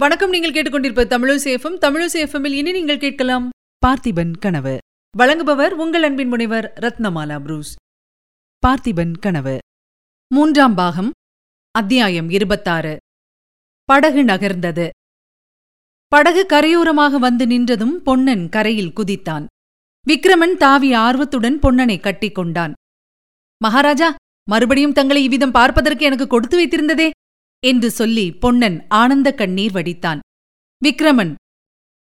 வணக்கம். நீங்கள் கேட்டுக்கொண்டிருப்ப தமிழசேஃபம் தமிழசேஃபமில் இனி நீங்கள் கேட்கலாம் பார்த்திபன் கனவு. வழங்குபவர் உங்கள் அன்பின் முனைவர் ரத்னமாலா புரூஸ். பார்த்திபன் கனவு. மூன்றாம் பாகம் அத்தியாயம் இருபத்தாறு. படகு நகர்ந்தது. படகு கரையோரமாக வந்து நின்றதும் பொன்னன் கரையில் குதித்தான். விக்ரமன் தாவி ஆர்வத்துடன் பொன்னனை கட்டிக்கொண்டான் மகாராஜா மறுபடியும் தங்களை இவ்விதம் பார்ப்பதற்கு எனக்கு கொடுத்து வைத்திருந்ததே. என்று சொல்லி பொன்னன் ஆனந்த கண்ணீர் வடித்தான். விக்ரமன்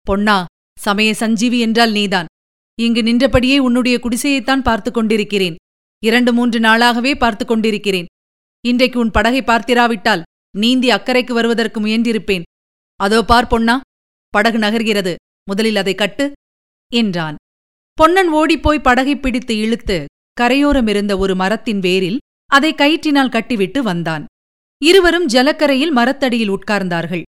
பொன்னா சமய சஞ்சீவி என்றால் நீதான். இங்கு நின்றபடியே உன்னுடைய குடிசையைத்தான் பார்த்துக் கொண்டிருக்கிறேன். இரண்டு மூன்று நாளாகவே பார்த்துக் கொண்டிருக்கிறேன். இன்றைக்கு உன் படகை பார்த்திராவிட்டால் நீந்தி அக்கறைக்கு வருவதற்கு முயன்றிருப்பேன். அதோ பார் பொன்னா படகு நகர்கிறது. முதலில் அதை கட்டு என்றான். பொன்னன் ஓடிப்போய் படகை பிடித்து இழுத்து கரையோரமிருந்த ஒரு மரத்தின் வேரில் அதை கயிற்றினால் கட்டிவிட்டு வந்தான். இருவரும் ஜலக்கரையில் மரத்தடியில் உட்கார்ந்தார்கள்.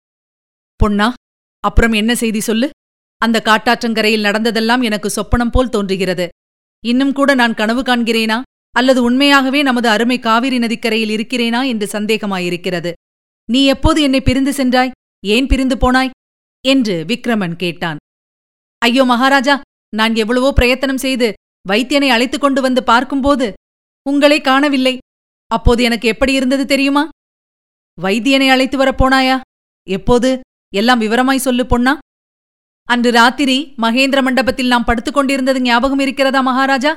பொன்னா அப்புறம் என்ன செய்தி சொல்லு? அந்த காட்டாற்றங்கரையில் நடந்ததெல்லாம் எனக்கு சொப்பனம் போல் தோன்றுகிறது. இன்னும் கூட நான் கனவு காண்கிறேனா? அல்லது உண்மையாகவே நமது அருமை காவிரி நதிக்கரையில் இருக்கிறேனா? என்று சந்தேகமாயிருக்கிறது. நீ எப்போது என்னை பிரிந்து சென்றாய்? ஏன் பிரிந்து போனாய்? என்று விக்ரமன் கேட்டான். ஐயோ மகாராஜா நான் எவ்வளவோ பிரயத்தனம் செய்து வைத்தியனை அழைத்துக் கொண்டு வந்து பார்க்கும்போது உங்களை காணவில்லை. அப்போது எனக்கு எப்படி இருந்தது தெரியுமா? வைத்தியனை அழைத்து வரப் போனாயா எப்போது? எல்லாம் விவரமாய் சொல்லு பொன்னா. அன்று ராத்திரி மகேந்திர மண்டபத்தில் நாம் படுத்துக் கொண்டிருந்தது ஞாபகம் இருக்கிறதா மகாராஜா?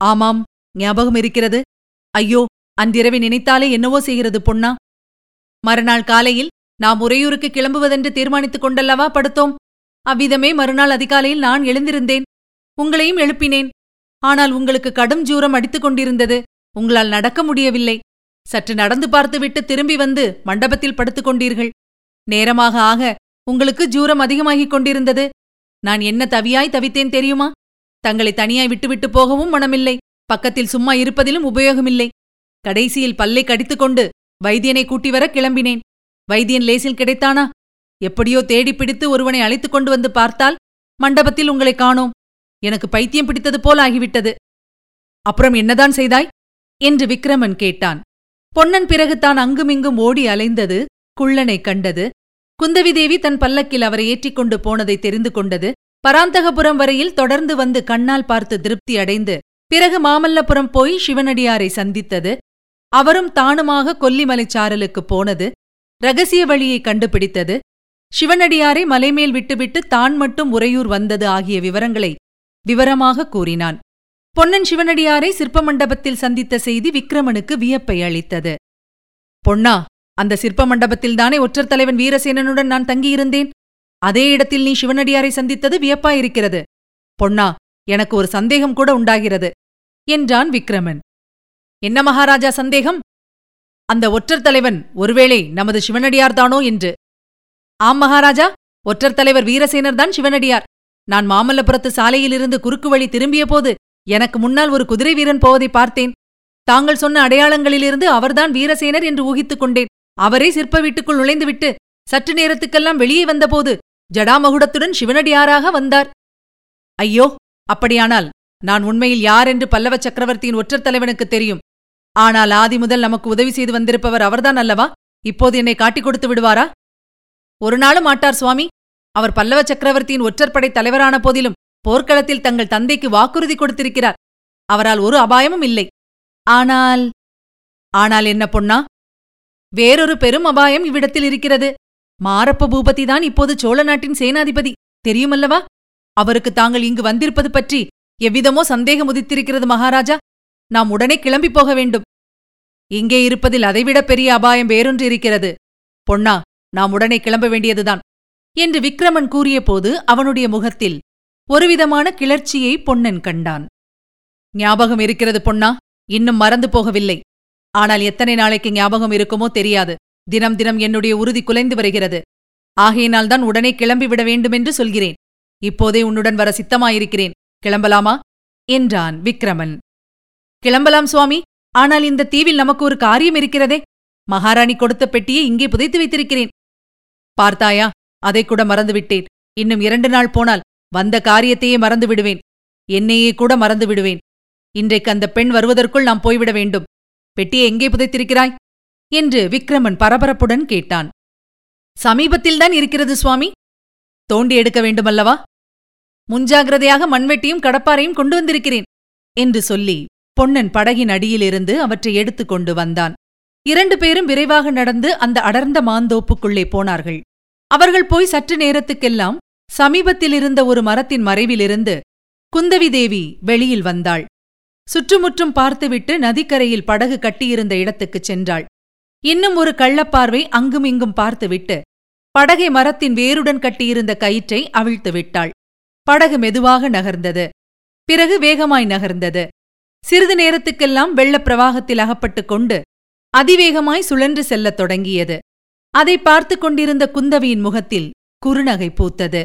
ஆமாம் ஞாபகம் இருக்கிறது. ஐயோ அன்றிரவை நினைத்தாலே என்னவோ செய்கிறது பொன்னா. மறுநாள் காலையில் நாம் உறையூருக்கு கிளம்புவதென்று தீர்மானித்துக் கொண்டல்லவா படுத்தோம்? அவ்விதமே மறுநாள் அதிகாலையில் நான் எழுந்திருந்தேன். உங்களையும் எழுப்பினேன். ஆனால் உங்களுக்கு கடும் ஜூரம் அடித்துக் கொண்டிருந்தது. உங்களால் நடக்க முடியவில்லை. சற்று நடந்து பார்த்துவிட்டு திரும்பி வந்து மண்டபத்தில் படுத்துக் கொண்டீர்கள். நேரமாக ஆக உங்களுக்கு ஜூரம் அதிகமாகிக் கொண்டிருந்தது. நான் என்ன தவியாய் தவித்தேன் தெரியுமா? தங்களை தனியாய் விட்டுவிட்டு போகவும் மனமில்லை. பக்கத்தில் சும்மா இருப்பதிலும் உபயோகமில்லை. கடைசியில் பல்லை கடித்துக்கொண்டு வைத்தியனை கூட்டி வர கிளம்பினேன். வைத்தியன் லேசில் கிடைத்தானா? எப்படியோ தேடி பிடித்து ஒருவனை அழைத்துக் கொண்டு வந்து பார்த்தால் மண்டபத்தில் உங்களை காணோம். எனக்கு பைத்தியம் பிடித்தது போல் ஆகிவிட்டது. அப்புறம் என்னதான் செய்தாய்? என்று விக்ரமன் கேட்டான். பொன்னன் பிறகு தான் அங்குமிங்கும் ஓடி அலைந்தது குள்ளனை கண்டது. குந்தவிதேவி தன் பல்லக்கில் அவரை ஏற்றிக்கொண்டு போனதை தெரிந்து கொண்டது. பராந்தகபுரம் வரையில் தொடர்ந்து வந்து கண்ணால் பார்த்து திருப்தி அடைந்து பிறகு மாமல்லபுரம் போய் சிவனடியாரை சந்தித்தது. அவரும் தானுமாக கொல்லிமலைச்சாரலுக்குப் போனது. ரகசிய வழியை கண்டுபிடித்தது. சிவனடியாரை மலைமேல் விட்டுவிட்டு தான் மட்டும் உறையூர் வந்தது ஆகிய விவரங்களை விவரமாக கூறினான். பொன்னன் சிவனடியாரை சிற்ப மண்டபத்தில் சந்தித்த செய்தி விக்ரமனுக்கு வியப்பை அளித்தது. பொன்னா அந்த சிற்ப மண்டபத்தில்தானே ஒற்றர் தலைவன் வீரசேனனுடன் நான் தங்கியிருந்தேன்? அதே இடத்தில் நீ சிவனடியாரை சந்தித்தது வியப்பாயிருக்கிறது. பொன்னா எனக்கு ஒரு சந்தேகம் கூட உண்டாகிறது என்றான் விக்ரமன். என்ன மகாராஜா சந்தேகம்? அந்த ஒற்றர் தலைவன் ஒருவேளை நமது சிவனடியார்தானோ என்று? ஆம் மகாராஜா ஒற்றர் தலைவர் வீரசேனர்தான் சிவனடியார். நான் மாமல்லபுரத்து சாலையிலிருந்து குறுக்கு வழி திரும்பிய போது எனக்கு முன்னால் ஒரு குதிரை வீரன் போவதை பார்த்தேன். தாங்கள் சொன்ன அடையாளங்களிலிருந்து அவர்தான் வீரசேனர் என்று ஊகித்துக் கொண்டேன். அவரே சிற்ப வீட்டுக்குள் நுழைந்துவிட்டு சற்று நேரத்துக்கெல்லாம் வெளியே வந்தபோது ஜடாமகுடத்துடன் சிவனடியாராக வந்தார். ஐயோ அப்படியானால் நான் உண்மையில் யார் என்று பல்லவ சக்கரவர்த்தியின் ஒற்றர் தலைவனுக்கு தெரியும். ஆனால் ஆதி முதல் நமக்கு உதவி செய்து வந்திருப்பவர் அவர்தான் அல்லவா? இப்போது என்னை காட்டிக் கொடுத்து விடுவாரா? ஒரு நாளும் மாட்டார் சுவாமி. அவர் பல்லவ சக்கரவர்த்தியின் ஒற்றற்படை தலைவரான போதிலும் போர்க்களத்தில் தங்கள் தந்தைக்கு வாக்குறுதி கொடுத்திருக்கிறார். அவரால் ஒரு அபாயமும் இல்லை. ஆனால் ஆனால் என்ன பொன்னா? வேறொரு பெரும் அபாயம் இவ்விடத்தில் இருக்கிறது. மாரப்ப பூபதிதான் இப்போது சோழ நாட்டின் சேனாதிபதி. தெரியுமல்லவா? அவருக்கு தாங்கள் இங்கு வந்திருப்பது பற்றி எவ்விதமோ சந்தேகம் உதித்திருக்கிறது மகாராஜா. நாம் உடனே கிளம்பி போக வேண்டும். இங்கே இருப்பதில் அதைவிட பெரிய அபாயம் வேறொன்று இருக்கிறது. பொன்னா நாம் உடனே கிளம்ப வேண்டியதுதான். என்று விக்ரமன் கூறியபோது அவனுடைய முகத்தில் ஒருவிதமான கிளர்ச்சியை பொன்னன் கண்டான். ஞாபகம் இருக்கிறது பொன்னா இன்னும் மறந்து போகவில்லை. ஆனால் எத்தனை நாளைக்கு ஞாபகம் இருக்குமோ தெரியாது. தினம் தினம் என்னுடைய உறுதி குலைந்து வருகிறது. ஆகையினால்தான் உடனே கிளம்பிவிட வேண்டுமென்று சொல்கிறேன். இப்போதே உன்னுடன் வர சித்தமாயிருக்கிறேன். கிளம்பலாமா? என்றான் விக்ரமன். கிளம்பலாம் சுவாமி. ஆனால் இந்த தீவில் நமக்கு ஒரு காரியம் இருக்கிறதே. மகாராணி கொடுத்த பெட்டியை இங்கே புதைத்து வைத்திருக்கிறேன். பார்த்தாயா? அதை கூட மறந்துவிட்டேன். இன்னும் இரண்டு நாள் போனால் வந்த காரியத்தையே மறந்து விடுவேன் என்னையே கூட மறந்து விடுவேன் இன்றைக்கு அந்த பெண் வருவதற்குள் நாம் போய்விட வேண்டும். பெட்டியை எங்கே புதைத்திருக்கிறாய்? என்று விக்ரமன் பரபரப்புடன் கேட்டான். சமீபத்தில்தான் இருக்கிறது சுவாமி. தோண்டி எடுக்க வேண்டுமல்லவா? முன்ஜாகிரதையாக மண்வெட்டியும் கடப்பாரையும் கொண்டு வந்திருக்கிறேன் என்று சொல்லி பொன்னன் படகின் அடியிலிருந்து அவற்றை எடுத்துக் கொண்டு வந்தான். இரண்டு பேரும் விரைவாக நடந்து அந்த அடர்ந்த மாந்தோப்புக்குள்ளே போனார்கள். அவர்கள் போய் சற்று நேரத்துக்கெல்லாம் சமீபத்தில் இருந்த ஒரு மரத்தின் மறைவிலிருந்து குந்தவி தேவி வெளியில் வந்தாள். சுற்றுமுற்றும் பார்த்துவிட்டு நதிக்கரையில் படகு கட்டியிருந்த இடத்துக்குச் சென்றாள். இன்னும் ஒரு கள்ளப்பார்வை அங்குமிங்கும் பார்த்துவிட்டு படகை மரத்தின் வேருடன் கட்டியிருந்த கயிற்றை அவிழ்த்து விட்டாள். படகு மெதுவாக நகர்ந்தது. பிறகு வேகமாய் நகர்ந்தது. சிறிது நேரத்துக்கெல்லாம் வெள்ளப் பிரவாகத்தில் அகப்பட்டுக் கொண்டு அதிவேகமாய் சுழன்று செல்லத் தொடங்கியது. அதை பார்த்துக் கொண்டிருந்த குந்தவியின் முகத்தில் குறுநகை பூத்தது.